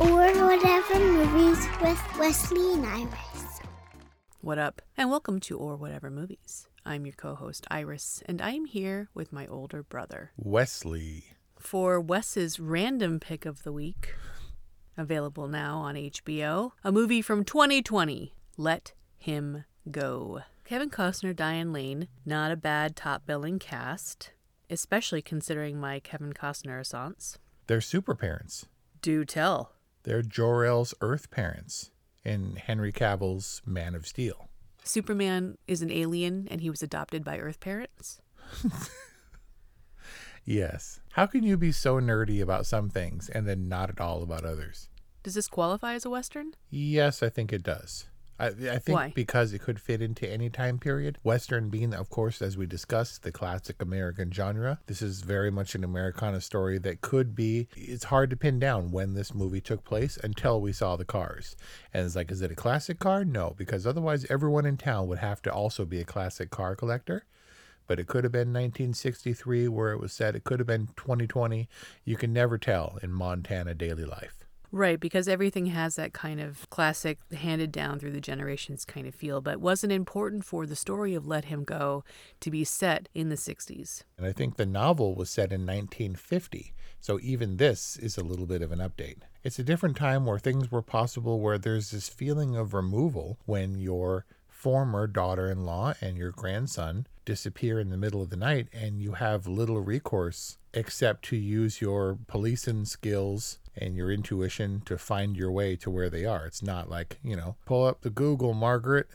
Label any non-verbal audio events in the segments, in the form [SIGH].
Or whatever movies with Wesley and Iris. What up? And welcome to Or Whatever Movies. I'm your co host, Iris, and I am here with my older brother. Wesley. For Wes's random pick of the week, available now on HBO, a movie from 2020, Let Him Go. Kevin Costner, Diane Lane, not a bad top billing cast, especially considering my Kevin Costner assance. They're super parents. Do tell. They're Jor-El's Earth parents in Henry Cavill's Man of Steel. Superman is an alien and he was adopted by Earth parents. [LAUGHS] Yes. How can you be so nerdy about some things and then not at all about others? Does this qualify as a Western? Yes, I think it does. I, I think Why? because it could fit into any time period. Western being, of course, as we discussed, the classic American genre. This is very much an Americana story that could be. It's hard to pin down when this movie took place until we saw the cars. And it's like, is it a classic car? No, because otherwise everyone in town would have to also be a classic car collector. But it could have been 1963 where it was set. It could have been 2020. You can never tell in Montana daily life. Right, because everything has that kind of classic, handed down through the generations kind of feel, but wasn't important for the story of Let Him Go to be set in the 60s. And I think the novel was set in 1950. So even this is a little bit of an update. It's a different time where things were possible, where there's this feeling of removal when your former daughter in law and your grandson disappear in the middle of the night and you have little recourse except to use your policing skills and your intuition to find your way to where they are. It's not like, you know, pull up the Google, Margaret.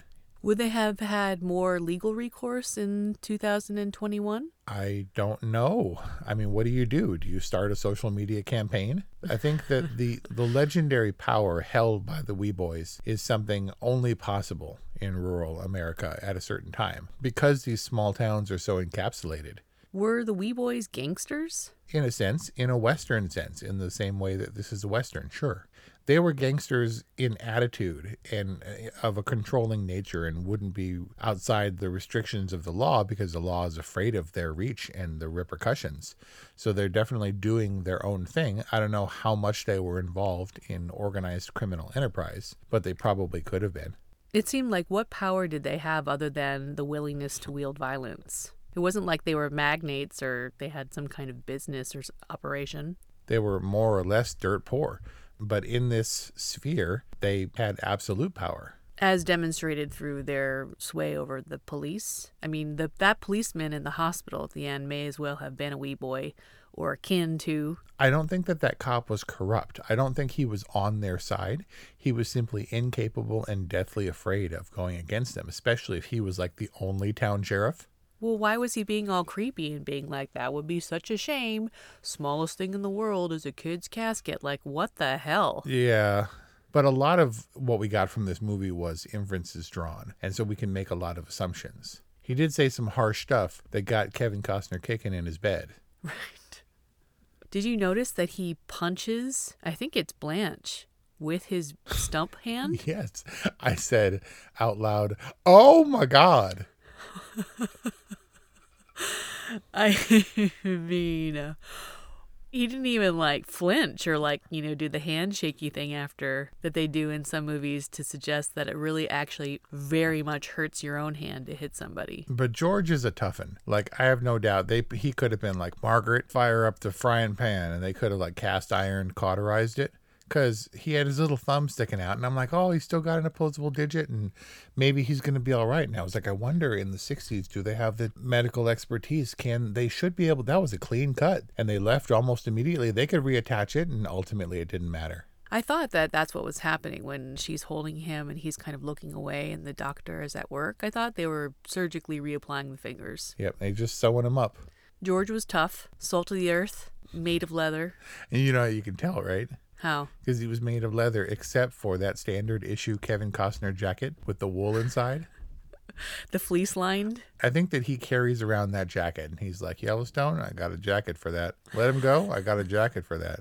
Would they have had more legal recourse in 2021? I don't know. I mean, what do you do? Do you start a social media campaign? I think that [LAUGHS] the the legendary power held by the Weboys is something only possible in rural America at a certain time because these small towns are so encapsulated. Were the Weboys gangsters? In a sense, in a Western sense, in the same way that this is a Western, sure. They were gangsters in attitude and uh, of a controlling nature and wouldn't be outside the restrictions of the law because the law is afraid of their reach and the repercussions. So they're definitely doing their own thing. I don't know how much they were involved in organized criminal enterprise, but they probably could have been. It seemed like what power did they have other than the willingness to wield violence? It wasn't like they were magnates or they had some kind of business or s- operation. They were more or less dirt poor. But in this sphere, they had absolute power. as demonstrated through their sway over the police. I mean, the, that policeman in the hospital at the end may as well have been a Weboy or akin to. I don't think that that cop was corrupt. I don't think he was on their side. He was simply incapable and deathly afraid of going against them, especially if he was like the only town sheriff. Well, why was he being all creepy and being like, that would be such a shame? Smallest thing in the world is a kid's casket. Like, what the hell? Yeah. But a lot of what we got from this movie was inferences drawn. And so we can make a lot of assumptions. He did say some harsh stuff that got Kevin Costner kicking in his bed. Right. Did you notice that he punches, I think it's Blanche, with his stump [LAUGHS] hand? Yes. I said out loud, Oh my God. [LAUGHS] I mean, he didn't even like flinch or like, you know, do the handshaky thing after that they do in some movies to suggest that it really actually very much hurts your own hand to hit somebody. But George is a toughen. Like I have no doubt they he could have been like Margaret, fire up the frying pan, and they could have like cast iron cauterized it because he had his little thumb sticking out, and I'm like, oh, he's still got an opposable digit, and maybe he's gonna be all right. And I was like, I wonder in the '60s, do they have the medical expertise? Can they should be able? That was a clean cut, and they left almost immediately. They could reattach it, and ultimately it didn't matter. I thought that that's what was happening when she's holding him and he's kind of looking away and the doctor is at work. I thought they were surgically reapplying the fingers. Yep, they just sewing him up. George was tough, salt of the earth, made of leather. And you know, you can tell, right? How? because he was made of leather, except for that standard issue Kevin Costner jacket with the wool inside. [LAUGHS] The fleece lined? I think that he carries around that jacket, and he's like Yellowstone. I got a jacket for that. Let him go. I got a jacket for that.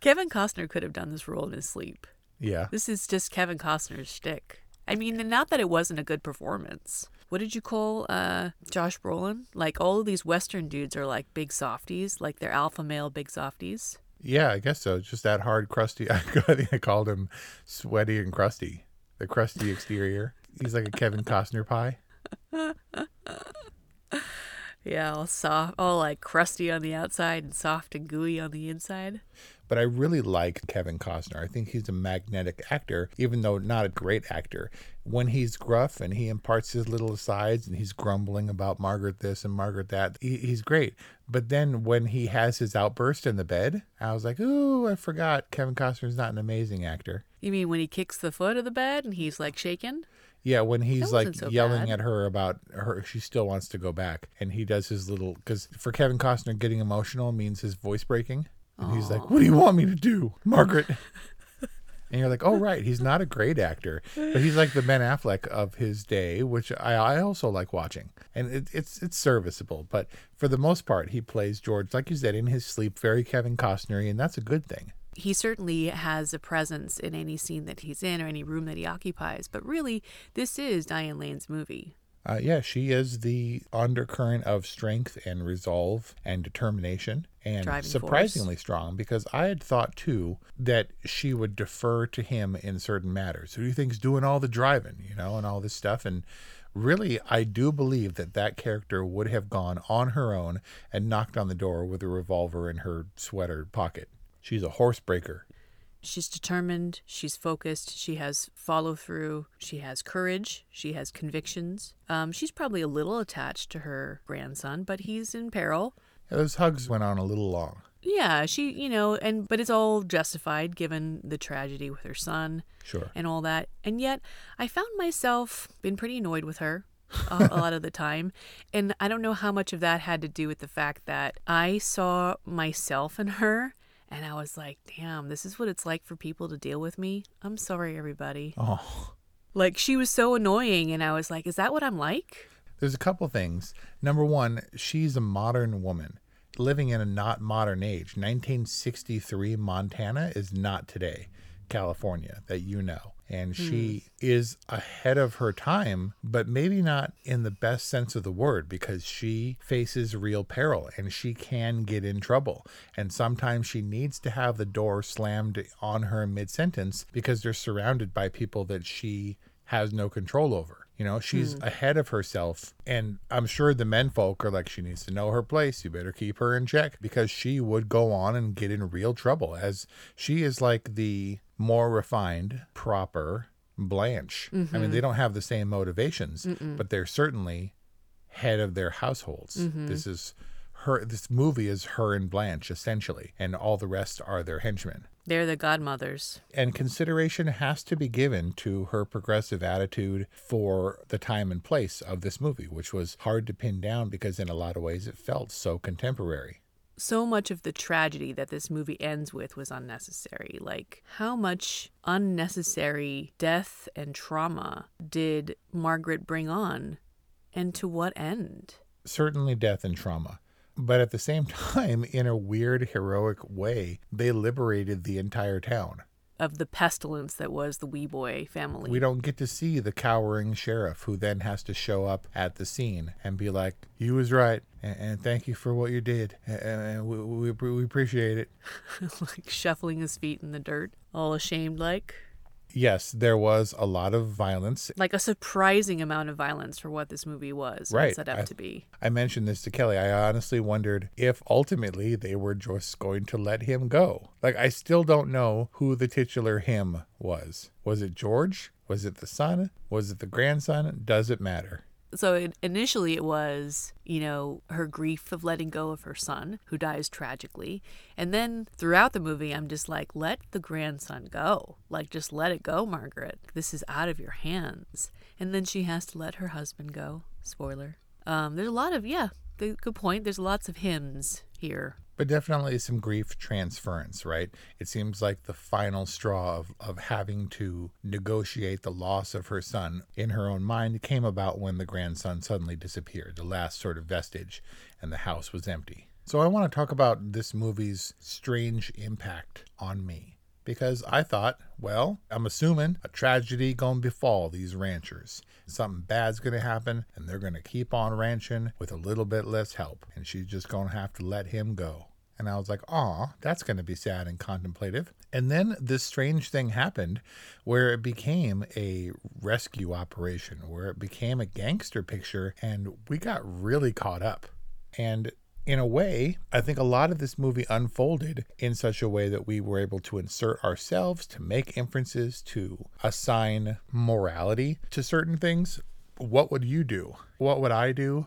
Kevin Costner could have done this role in his sleep. Yeah. This is just Kevin Costner's shtick. I mean, not that it wasn't a good performance. What did you call uh, Josh Brolin? Like all of these Western dudes are like big softies, like they're alpha male big softies. Yeah, I guess so. Just that hard, crusty. I [LAUGHS] think I called him sweaty and crusty. The crusty exterior. He's like a Kevin Costner pie. [LAUGHS] Yeah, all soft, all like crusty on the outside and soft and gooey on the inside. But I really like Kevin Costner. I think he's a magnetic actor, even though not a great actor. When he's gruff and he imparts his little asides and he's grumbling about Margaret this and Margaret that, he, he's great. But then when he has his outburst in the bed, I was like, ooh, I forgot Kevin Costner's not an amazing actor. You mean when he kicks the foot of the bed and he's like shaking? Yeah, when he's like so yelling bad. at her about her, she still wants to go back, and he does his little because for Kevin Costner, getting emotional means his voice breaking, and he's like, "What do you want me to do, [LAUGHS] Margaret?" and you're like, "Oh right, he's not a great actor, but he's like the Ben Affleck of his day, which I, I also like watching, and it, it's it's serviceable, but for the most part, he plays George like you said in his sleep, very Kevin Costnery, and that's a good thing. He certainly has a presence in any scene that he's in or any room that he occupies, but really, this is Diane Lane's movie. Uh, yeah, she is the undercurrent of strength and resolve and determination, and Driving surprisingly strong. Because I had thought too that she would defer to him in certain matters. Who do you think's doing all the driving, you know, and all this stuff? And really, I do believe that that character would have gone on her own and knocked on the door with a revolver in her sweater pocket. She's a horse breaker. She's determined, she's focused, she has follow through, she has courage, she has convictions. Um, she's probably a little attached to her grandson, but he's in peril. Those hugs went on a little long. Yeah, she, you know, and but it's all justified given the tragedy with her son Sure. and all that. And yet, I found myself been pretty annoyed with her a, a lot of the time, and I don't know how much of that had to do with the fact that I saw myself in her, and I was like, "Damn, this is what it's like for people to deal with me." I'm sorry, everybody. Oh. Like she was so annoying, and I was like, "Is that what I'm like?" There's a couple things. Number one, she's a modern woman living in a not modern age. 1963 Montana is not today, California, that you know. And hmm. she is ahead of her time, but maybe not in the best sense of the word because she faces real peril and she can get in trouble. And sometimes she needs to have the door slammed on her mid sentence because they're surrounded by people that she has no control over. You know, she's hmm. ahead of herself. And I'm sure the men folk are like, she needs to know her place. You better keep her in check because she would go on and get in real trouble as she is like the more refined, proper Blanche. I mean, they mm-hmm. don't have the same motivations, but they're certainly head of their households. Mm-hmm. This is her, this movie is her and Blanche essentially, and all the rest are their henchmen They're the godmothers. and consideration has to be given to her progressive attitude for the time and place of this movie, which was hard to pin down because, in a lot of ways, it felt so contemporary. So much of the tragedy that this movie ends with was unnecessary. Like, how much unnecessary death and trauma did Margaret bring on? And to what end? Certainly, death and trauma. But at the same [LAUGHS] time, in a weird, heroic way, they liberated the entire town. Of the pestilence that was the Weboy family. We don't get to see the cowering sheriff who then has to show up at the scene and be like, "You was right, and, and thank you for what you did, and, and we, we, we appreciate it." [LAUGHS] like shuffling his feet in the dirt, all ashamed like. Yes, there was a lot of violence. Like a surprising amount of violence for what this movie was Right. set up I- to be. I mentioned this to Kelly. I honestly wondered if ultimately they were just going to let him go. Like, I still don't know who the titular him was. Was it George? Was it the son? Was it the grandson? Does it matter? So it, initially it was, you know, her grief of letting go of her son, who dies tragically. And then throughout the movie, I'm just like, let the grandson go. Like, just let it go, Margaret. This is out of your hands. And then she has to let her husband go. Spoiler. Um, there's a lot of, yeah, good good point. There's lots of hims here. but definitely some grief transference, right? It seems like the final straw of, of having to negotiate the loss of her son in her own mind came about when the grandson suddenly disappeared, the last sort of vestige, and the house was empty. So I want to talk about this movie's strange impact on me. Because I thought, well, I'm assuming a tragedy gonna befall these ranchers. Something bad's gonna happen, and they're gonna keep on ranching with a little bit less help, and she's just gonna have to let him go. And I was like, aw, that's to be sad and contemplative. And then this strange thing happened where it became a rescue operation, where it became a gangster picture, and we got really caught up. And in a way, I think a lot of this movie unfolded in such a way that we were able to insert ourselves, to make inferences, to assign morality to certain things. What would you do? What would I do?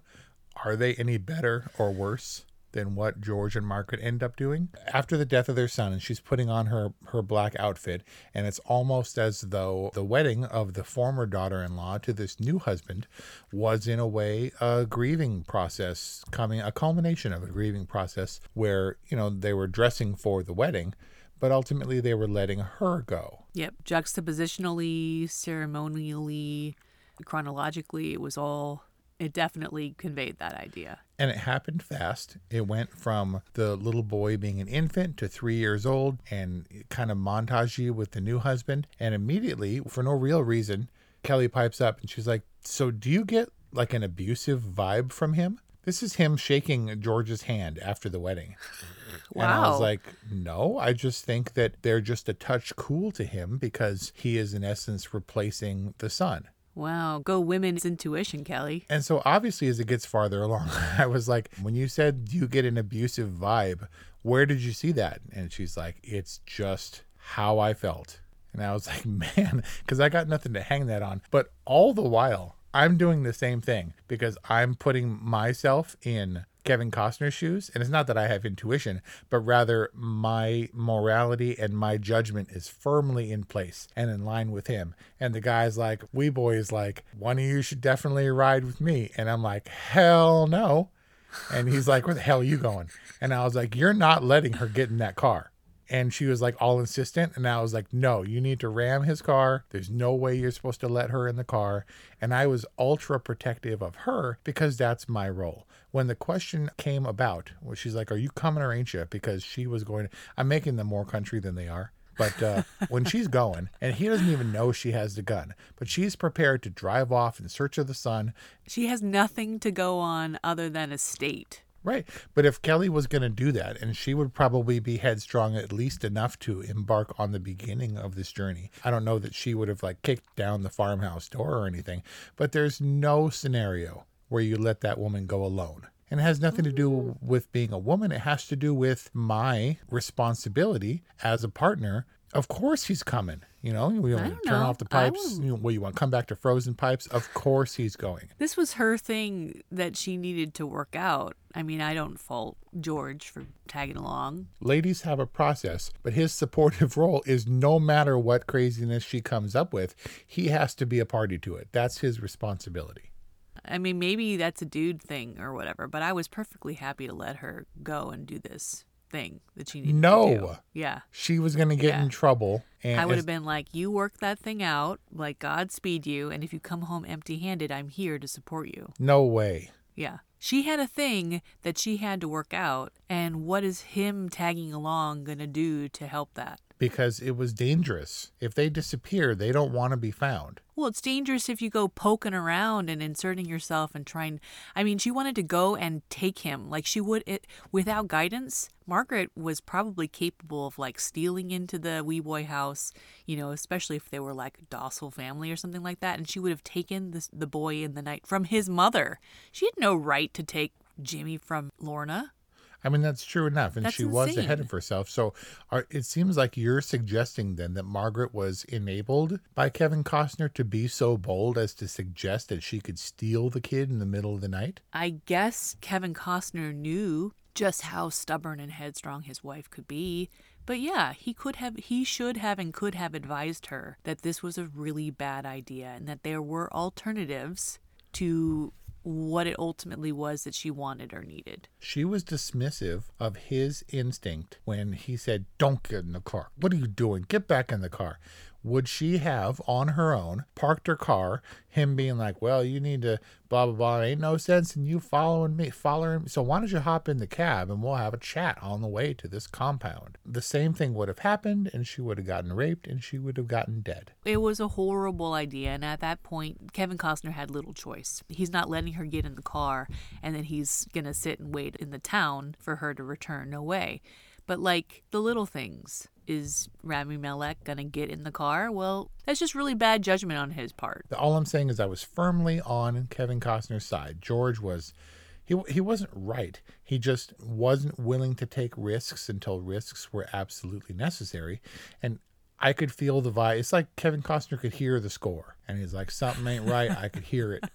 Are they any better or worse? Than what George and Margaret end up doing. After the death of their son, and she's putting on her, her black outfit, and it's almost as though the wedding of the former daughter in law to this new husband was, in a way, a grieving process coming, a culmination of a grieving process where, you know, they were dressing for the wedding. But ultimately, they were letting her go. Yep. Juxtapositionally, ceremonially, chronologically, it was all, it definitely conveyed that idea. And it happened fast. It went from the little boy being an infant to three years old and kind of montage you with the new husband. And immediately, for no real reason, Kelly pipes up and she's like, So do you get like an abusive vibe from him? This is him shaking George's hand after the wedding. wow. And I was like, no, I just think that they're just a touch cool to him because he is, in essence, replacing the son. Wow. Go women's intuition, Kelly. And so obviously as it gets farther along, [LAUGHS] I was like, when you said you get an abusive vibe, where did you see that? And she's like, it's just how I felt. And I was [LAUGHS] like, man, because I got nothing to hang that on. But all the while, I'm doing the same thing because I'm putting myself in Kevin Costner's shoes. And it's not that I have intuition, but rather my morality and my judgment is firmly in place and in line with him. And the guy's like, Weboy is like, one of you should definitely ride with me. And I'm like, hell no. And he's like, Where the hell are you going? And I was like, You're not letting her get in that car. And she was like all insistent. And I was like, No, you need to ram his car. There's no way you're supposed to let her in the car. And I was ultra protective of her because that's my role. When the question came about, where she's like, Are you coming or ain't you? Because she was going, I'm making them more country than they are. But uh, [LAUGHS] when she's going, and he doesn't even know she has the gun, but she's prepared to drive off in search of the sun. She has nothing to go on other than a state. Right. But if Kelly was going to do that, and she would probably be headstrong at least enough to embark on the beginning of this journey, I don't know that she would have like kicked down the farmhouse door or anything, but there's no scenario where you let that woman go alone. And it has nothing to do mm. with being a woman. It has to do with my responsibility as a partner. Of course he's coming. You know, we don't turn know. off the pipes. You know, what, you want to come back to frozen pipes? Of course he's going. This was her thing that she needed to work out. I mean, I don't fault George for tagging along. ladies have a process, but his supportive [LAUGHS] role is no matter what craziness she comes up with, he has to be a party to it. That's his responsibility. I mean, maybe that's a dude thing or whatever, but I was perfectly happy to let her go and do this thing that she needed to do. No. Yeah. She was going to get Yeah. in trouble. And I would have been like, you work that thing out, like Godspeed you, and if you come home empty handed, I'm here to support you. no way. Yeah. She had a thing that she had to work out, and what is him tagging along going to do to help that? Because it was dangerous. If they disappear, they don't want to be found. Well, it's dangerous if you go poking around and inserting yourself and trying. I mean, she wanted to go and take him like she would it without guidance. Margaret was probably capable of like stealing into the Weboy house, you know, especially if they were like a docile family or something like that, and she would have taken this, the boy in the night from his mother. She had no right to take Jimmy from Lorna. I mean, that's true enough. And That's she was ahead of herself. So are, it seems like you're suggesting then that Margaret was enabled by Kevin Costner to be so bold as to suggest that she could steal the kid in the middle of the night? I guess Kevin Costner knew just how stubborn and headstrong his wife could be. But yeah, he could have, he should have, and could have advised her that this was a really bad idea and that there were alternatives to what it ultimately was that she wanted or needed. She was dismissive of his instinct when he said, Don't get in the car. What are you doing? Get back in the car. Would she have, on her own, parked her car, him being like, Well, you need to blah, blah, blah. Ain't no sense in you following me, following. So why don't you hop in the cab and we'll have a chat on the way to this compound? The same thing would have happened, and she would have gotten raped and she would have gotten dead. It was a horrible idea, and at that point, Kevin Costner had little choice. He's not letting her get in the car, and then he's gonna sit and wait in the town for her to return. No way. But like the little things, is Rami Malek gonna get in the car? Well, that's just really bad judgment on his part. All I'm saying is I was firmly on Kevin Costner's side. George was he he wasn't right. He just wasn't willing to take risks until risks were absolutely necessary. And I could feel the vibe. It's like Kevin Costner could hear the score, and he's like, "Something ain't right." I could hear it,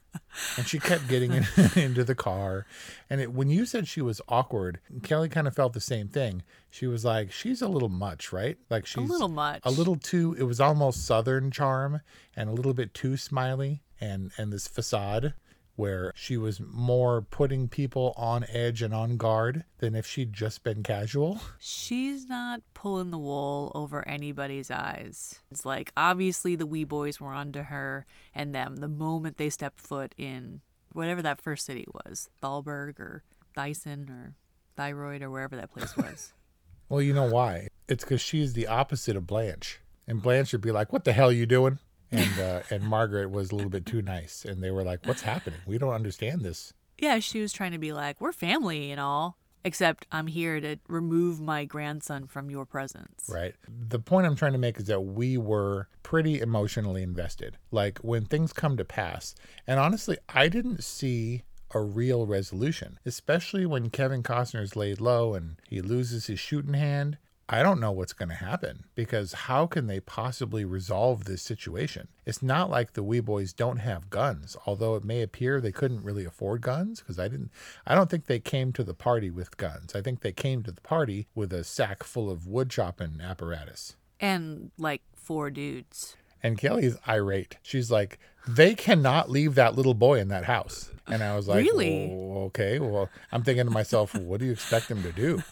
and she kept getting in, [LAUGHS] into the car. And it, when you said she was awkward, Kelly kind of felt the same thing. She was like, "She's a little much, right? Like she's a little much. a little too." It was almost Southern charm and a little bit too smiley, and and this facade where she was more putting people on edge and on guard than if she'd just been casual. She's not pulling the wool over anybody's eyes. It's like obviously the Weboys were onto her and them the moment they stepped foot in whatever that first city was, Thalberg or Dyson or Thyroid or wherever that place was. [LAUGHS] Well, you know why? It's because she's the opposite of Blanche, and Blanche would be like, "What the hell are you doing?" And uh, and Margaret was a little bit too nice, and they were like, "What's happening? We don't understand this." yeah, she was trying to be like, we're family and all, except I'm here to remove my grandson from your presence. Right. The point I'm trying to make is that we were pretty emotionally invested. Like when things come to pass, and honestly, I didn't see a real resolution, especially when Kevin Costner's laid low and he loses his shooting hand. I don't know what's going to happen because how can they possibly resolve this situation? It's not like the Weboys don't have guns, although it may appear they couldn't really afford guns because I didn't I don't think they came to the party with guns. I think they came to the party with a sack full of wood chopping apparatus. And like four dudes. And Kelly's irate. She's like, they cannot leave that little boy in that house. And I was like, Really? "Oh, okay. Well, I'm thinking to myself, what do you expect them to do?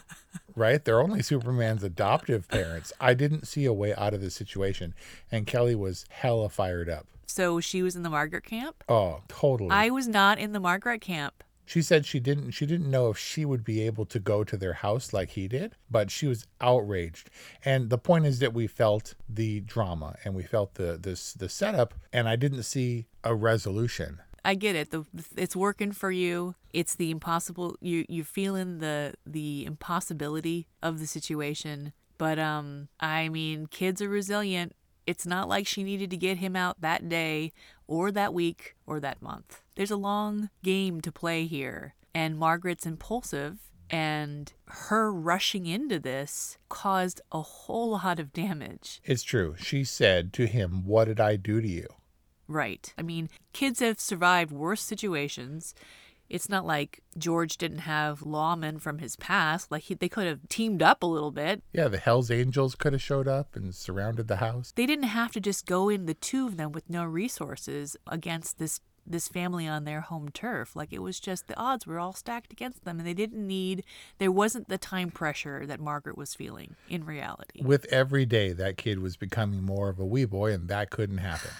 Right? They're only Superman's adoptive parents. I didn't see a way out of this situation. And Kelly was hella fired up. So she was in the Margaret camp? Oh, totally. I was not in the Margaret camp. She said she didn't she didn't know if she would be able to go to their house like he did, but she was outraged. And the point is that we felt the drama and we felt the this the setup and I didn't see a resolution. I get it. The it's working for you. It's the impossible. You you're feeling the the impossibility of the situation. But um, I mean, kids are resilient. It's not like she needed to get him out that day or that week or that month. There's a long game to play here, and Margaret's impulsive. And her rushing into this caused a whole lot of damage. It's true. She said to him, "What did I do to you?" Right. I mean, kids have survived worse situations. It's not like George didn't have lawmen from his past. Like he, they could have teamed up a little bit. Yeah, the Hell's Angels could have showed up and surrounded the house. They didn't have to just go in the two of them with no resources against this this family on their home turf. Like it was just the odds were all stacked against them and they didn't need there wasn't the time pressure that Margaret was feeling in reality. With every day, that kid was becoming more of a Weboy, and that couldn't happen.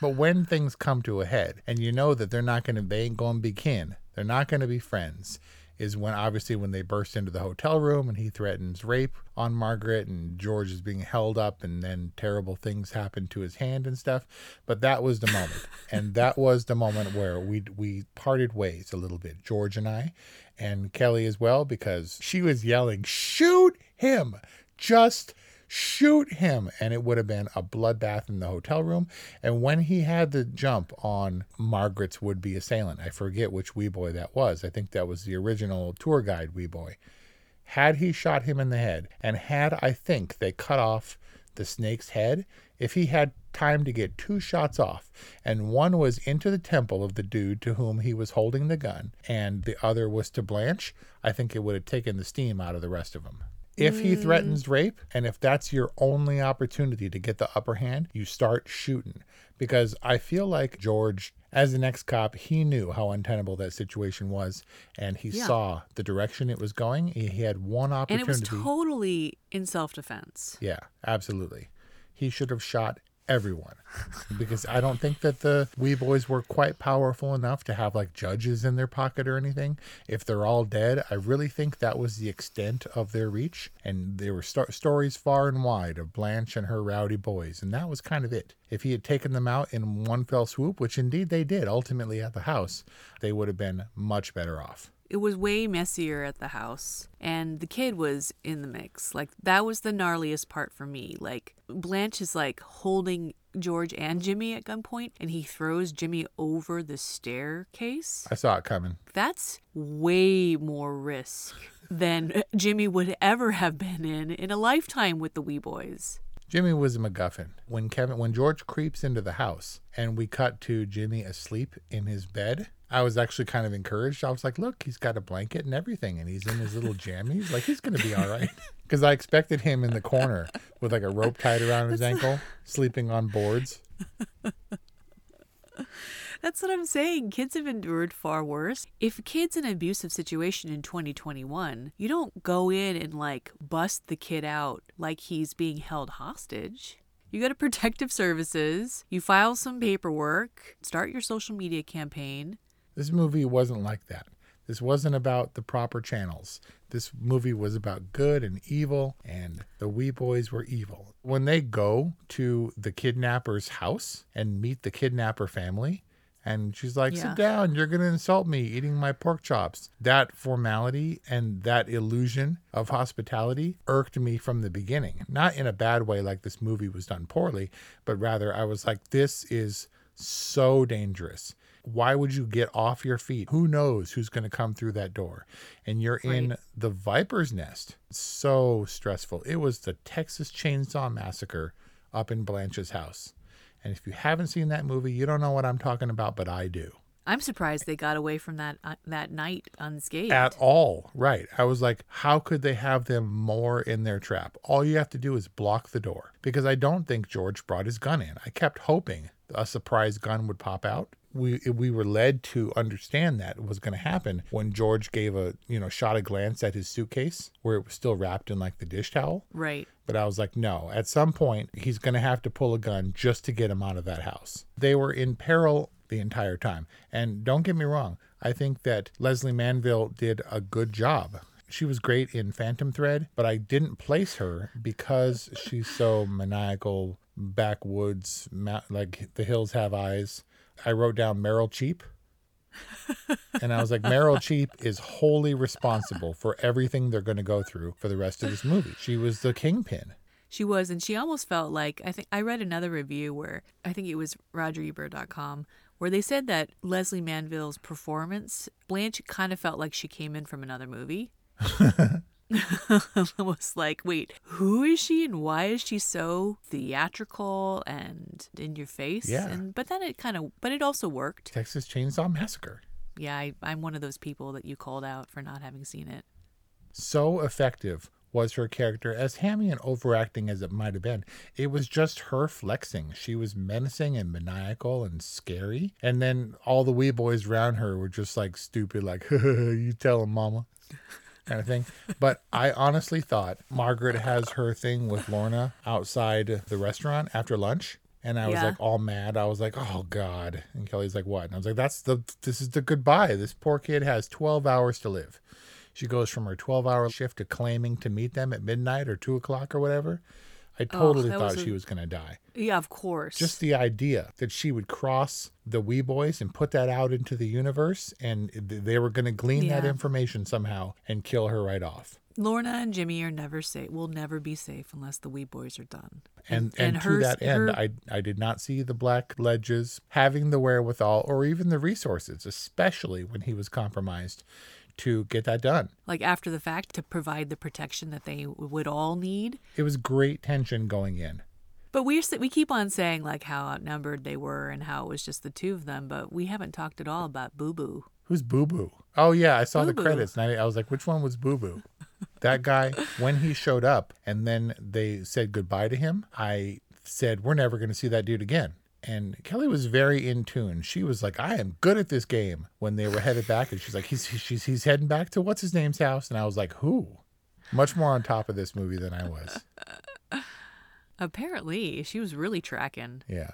But when things come to a head, and you know that they're not going to, they ain't going to be kin, they're not going to be friends, is when obviously when they burst into the hotel room and he threatens rape on Margaret, and George is being held up, and then terrible things happen to his hand and stuff. But that was the moment, and that was the moment where we we parted ways a little bit, George and I, and Kelly as well, because she was yelling, "Shoot him!" Just shoot him and it would have been a bloodbath in the hotel room. And when he had the jump on margaret's would-be assailant i forget which Weboy that was. I think that was the original tour guide Weboy. Had he shot him in the head and had i think they cut off the snake's head if he had time to get two shots off and one was into the temple of the dude to whom he was holding the gun and the other was to blanche i think it would have taken the steam out of the rest of them If he mm. threatens rape, and if that's your only opportunity to get the upper hand, you start shooting. Because I feel like George, as an ex cop, he knew how untenable that situation was, and he Yeah. saw the direction it was going. He he had one opportunity. And opportunity. it was totally in self defense. Yeah, absolutely. He should have shot everyone because I don't think that the Weboys were quite powerful enough to have like judges in their pocket or anything. If they're all dead, I really think that was the extent of their reach. And there were sto- stories far and wide of Blanche and her rowdy boys, and that was kind of it. If he had taken them out in one fell swoop, which indeed they did ultimately at the house, they would have been much better off. It was way messier at the house, and the kid was in the mix. Like, that was the gnarliest part for me. Like, Blanche is like holding George and Jimmy at gunpoint, and he throws Jimmy over the staircase. I saw it coming. That's way more risk than [LAUGHS] Jimmy would ever have been in in a lifetime with the Weboys. Jimmy was a MacGuffin. When Kevin, when George creeps into the house and we cut to Jimmy asleep in his bed, I was actually kind of encouraged. I was like, look, he's got a blanket and everything, and he's in his little jammies. Like he's gonna be all right. [LAUGHS] Because I expected him in the corner with like a rope tied around his ankle, sleeping on boards. [LAUGHS] That's what I'm saying. Kids have endured far worse. If kid's in an abusive situation in 2021, you don't go in and like bust the kid out like he's being held hostage. You go to [LAUGHS] protective services, you file some paperwork, start your social media campaign. This movie wasn't like that. This wasn't about the proper channels. This movie was about good and evil, and the Weboys were evil. When they go to the kidnapper's house and meet the kidnapper family, and she's like, Yeah. Sit down, you're going to insult me eating my pork chops. That formality and that illusion of hospitality irked me from the beginning. Not in a bad way, like this movie was done poorly, but rather I was like, This is so dangerous. Why would you get off your feet? Who knows who's going to come through that door? And you're in the viper's nest. So stressful. It was the Texas Chainsaw Massacre up in Blanche's house. And if you haven't seen that movie, you don't know what I'm talking about, but I do. I'm surprised they got away from that uh, that night unscathed. At all. Right. I was like, how could they have them more in their trap? All you have to do is block the door. Because I don't think George brought his gun in. I kept hoping a surprise gun would pop out. We we were led to understand that was going to happen when George gave a you know shot a glance at his suitcase where it was still wrapped in like the dish towel. right. But I was like, no, at some point, he's going to have to pull a gun just to get him out of that house. They were in peril the entire time. And don't get me wrong, I think that Lesley Manville did a good job. She was great in Phantom Thread, but I didn't place her because she's so maniacal, backwoods, like the hills have eyes. I wrote down Meryl Streep. And I was like, Meryl Streep is wholly responsible for everything they're going to go through for the rest of this movie. She was the kingpin. She was, and she almost felt like I think I read another review where I think it was RogerEbert.com where they said that Lesley Manville's performance, Blanche kind of felt like she came in from another movie. [LAUGHS] [LAUGHS] was like, wait, who is she and why is she so theatrical and in your face? Yeah. And but then it kind of, but it also worked. Texas Chainsaw Massacre. Yeah, I, I'm one of those people that you called out for not having seen it. So effective was her character, as hammy and overacting as it might have been. It was just her flexing. She was menacing and maniacal and scary. And then all the Weboys around her were just like stupid, like, [LAUGHS] you tell him, mama. [LAUGHS] Kind of thing. But I honestly thought Margaret has her thing with Lorna outside the restaurant after lunch. And I was Yeah. like all mad. I was like, "Oh God!" And Kelly's like, "What?" And I was like, "That's the. This is the goodbye. This poor kid has 12 hours to live." She goes from her 12 hour shift to claiming to meet them at midnight or two o'clock or whatever. I totally that thought was a- she was going to die. Yeah, of course. Just the idea that she would cross the Weboys and put that out into the universe and they were going to glean that information somehow and kill her right off. Lorna and Jimmy are never safe. Will never be safe unless the Weboys are done. And and, to hers- that end, her- I I did not see the Blackledges having the wherewithal or even the resources, especially when he was compromised, to get that done. like after the fact to provide the protection that they would all need. It was great tension going in. But we we keep on saying like how outnumbered they were and how it was just the two of them, but we haven't talked at all about Boo Boo. Who's Boo Boo? Oh yeah, I saw the Boo Boo. credits and I, I was like, which one was Boo Boo? [LAUGHS] that guy, when he showed up and then they said goodbye to him, I said, We're never going to see that dude again. And Kelly was very in tune. She was like, I am good at this game when they were headed back. And she's like, he's, he's, he's heading back to what's his name's house. And I was like, Who? Much more on top of this movie than I was. [LAUGHS] Apparently, she was really tracking. Yeah.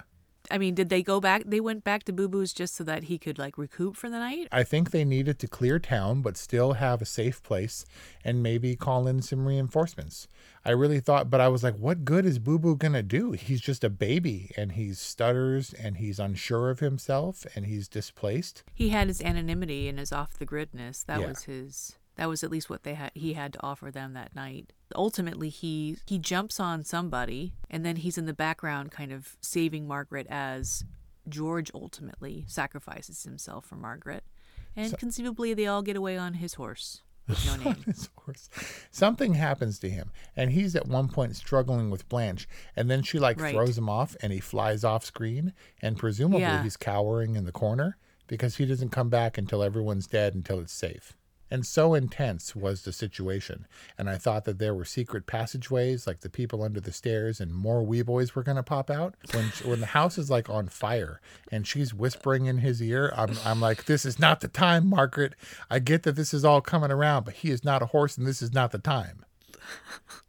I mean, did they go back? They went back to Boo Boo's just so that he could like recoup for the night? I think they needed to clear town, but still have a safe place and maybe call in some reinforcements. I really thought, but I was like, what good is Boo Boo going to do? He's just a baby and he stutters and he's unsure of himself and he's displaced. He had his anonymity and his off the gridness. That Yeah. was his. That was at least what they had. He had to offer them that night. Ultimately, he he jumps on somebody, and then he's in the background, kind of saving Margaret as George ultimately sacrifices himself for Margaret, and conceivably they all get away on his horse no [LAUGHS] name. his horse. Something happens to him, and he's at one point struggling with Blanche, and then she like Right. throws him off, and he flies off screen, and presumably Yeah. he's cowering in the corner because he doesn't come back until everyone's dead until it's safe. And so intense was the situation, and I thought that there were secret passageways, like the people under the stairs, and more Weboys were going to pop out. When when the house is like on fire, and she's whispering in his ear, I'm I'm like, this is not the time, Margaret. I get that this is all coming around, but he is not a horse, and this is not the time.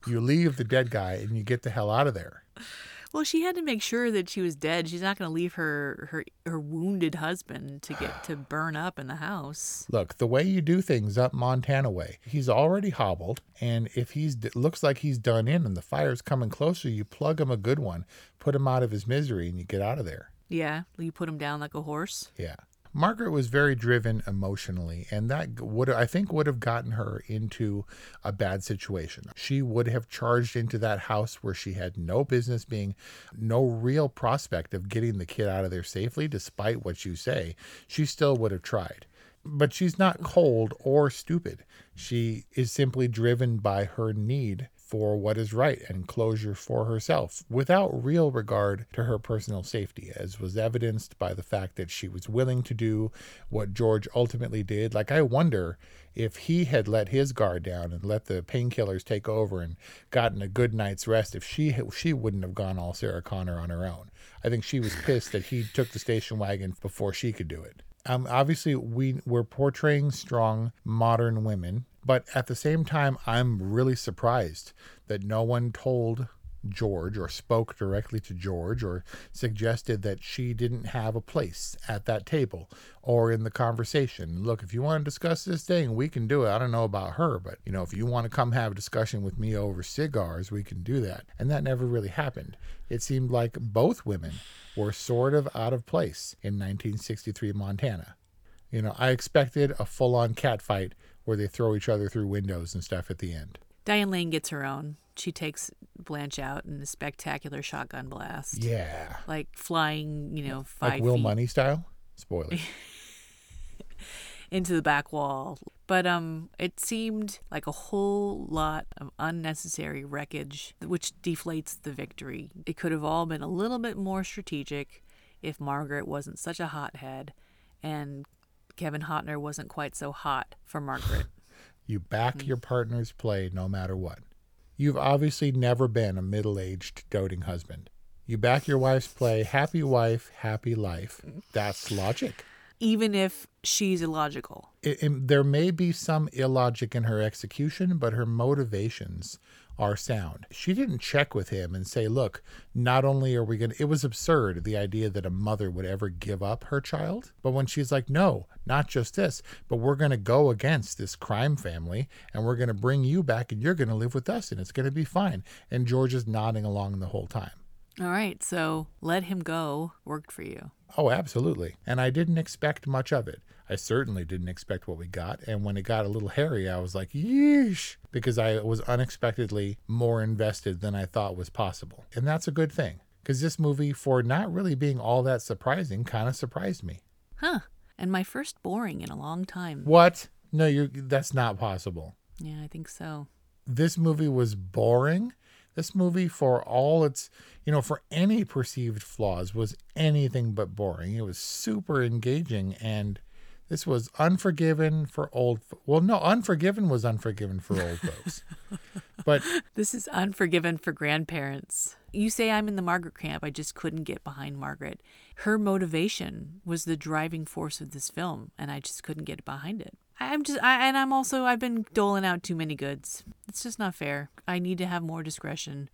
You leave the dead guy, and you get the hell out of there. Well, she had to make sure that she was dead. She's not going to leave her her her wounded husband to get to burn up in the house. Look, the way you do things up Montana way, he's already hobbled, and if he's looks like he's done in and the fire's coming closer, you plug him a good one, put him out of his misery, and you get out of there. Yeah, you put him down like a horse. Yeah. Margaret was very driven emotionally, and that would I think would have gotten her into a bad situation. She would have charged into that house where she had no business being, no real prospect of getting the kid out of there safely, despite what you say. She still would have tried. But she's not cold or stupid. She is simply driven by her need for what is right and closure for herself without real regard to her personal safety, as was evidenced by the fact that she was willing to do what George ultimately did. Like, I wonder if he had let his guard down and let the painkillers take over and gotten a good night's rest, if she she wouldn't have gone all Sarah Connor on her own. I think she was pissed that he took the station wagon before she could do it. Um, obviously, we we're portraying strong modern women, but at the same time, I'm really surprised that no one told George or spoke directly to George or suggested that she didn't have a place at that table or in the conversation. Look, if you want to discuss this thing, we can do it. I don't know about her, but you know, if you want to come have a discussion with me over cigars, we can do that. And that never really happened. It seemed like both women were sort of out of place in 1963 Montana. You know, I expected a full on cat fight where they throw each other through windows and stuff at the end. Diane Lane gets her own. She takes Blanche out in a spectacular shotgun blast. Yeah. Like flying, you know, five Like Will feet Munny style? Spoiler. [LAUGHS] [LAUGHS] into the back wall. But um it seemed like a whole lot of unnecessary wreckage which deflates the victory. It could have all been a little bit more strategic if Margaret wasn't such a hothead and Kevin Hotner wasn't quite so hot for Margaret. [LAUGHS] You back hmm. your partner's play no matter what. You've obviously never been a middle aged doting husband. You back your wife's play, happy wife, happy life. That's logic. Even if she's illogical. It, it- there may be some illogic in her execution, but her motivations are sound. She didn't check with him and say, look, not only are we going to, it was absurd, the idea that a mother would ever give up her child. But when she's like, no, not just this, but we're going to go against this crime family and we're going to bring you back and you're going to live with us and it's going to be fine. And George is nodding along the whole time. All right, so let him go worked for you. Oh, absolutely. And I didn't expect much of it. I certainly didn't expect what we got. And when it got a little hairy, I was like, yeesh, because I was unexpectedly more invested than I thought was possible. And that's a good thing, because this movie, for not really being all that surprising, kind of surprised me. Huh. And my first boring in a long time. What? No, you that's not possible. Yeah, I think so. This movie was boring. This movie, for all its, you know, for any perceived flaws, was anything but boring. It was super engaging and This was Unforgiven for old. fo- Well, no, Unforgiven was Unforgiven for old folks. [LAUGHS] But This is Unforgiven for grandparents. You say I'm in the Margaret camp. I just couldn't get behind Margaret. Her motivation was the driving force of this film, and I just couldn't get behind it. I'm just, I, and I'm also, I've been doling out too many goods. It's just not fair. I need to have more discretion,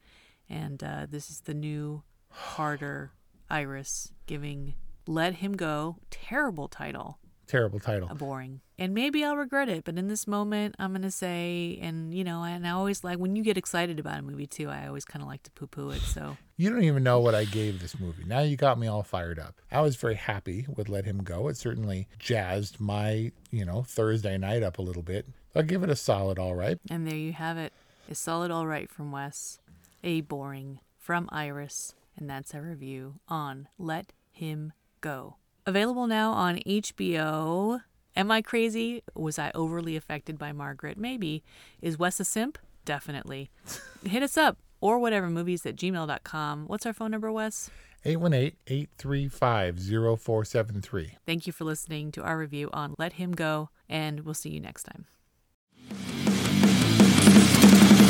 and uh, this is the new, harder Iris giving "Let Him Go" terrible title terrible title. a boring. And maybe I'll regret it, but in this moment, I'm gonna say, and you know, and I always like when you get excited about a movie too. I always kind of like to poo-poo it. So You don't even know what I gave this movie. Now you got me all fired up. I was very happy with Let Him Go. It certainly jazzed my, you know, Thursday night up a little bit. I'll give it a solid all right. And there you have it. A solid all right from Wes, a boring from Iris, and that's our review on Let Him Go. Available now on HBO. Am I crazy? Was I overly affected by Margaret? Maybe. Is Wes a simp? Definitely. Hit us up or whatever movies at gmail.com. What's our phone number, Wes? 818-835-0473. Thank you for listening to our review on Let Him Go, and we'll see you next time.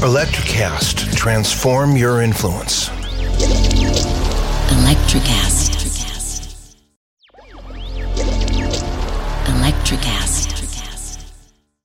Electricast, transform your influence. Electricast.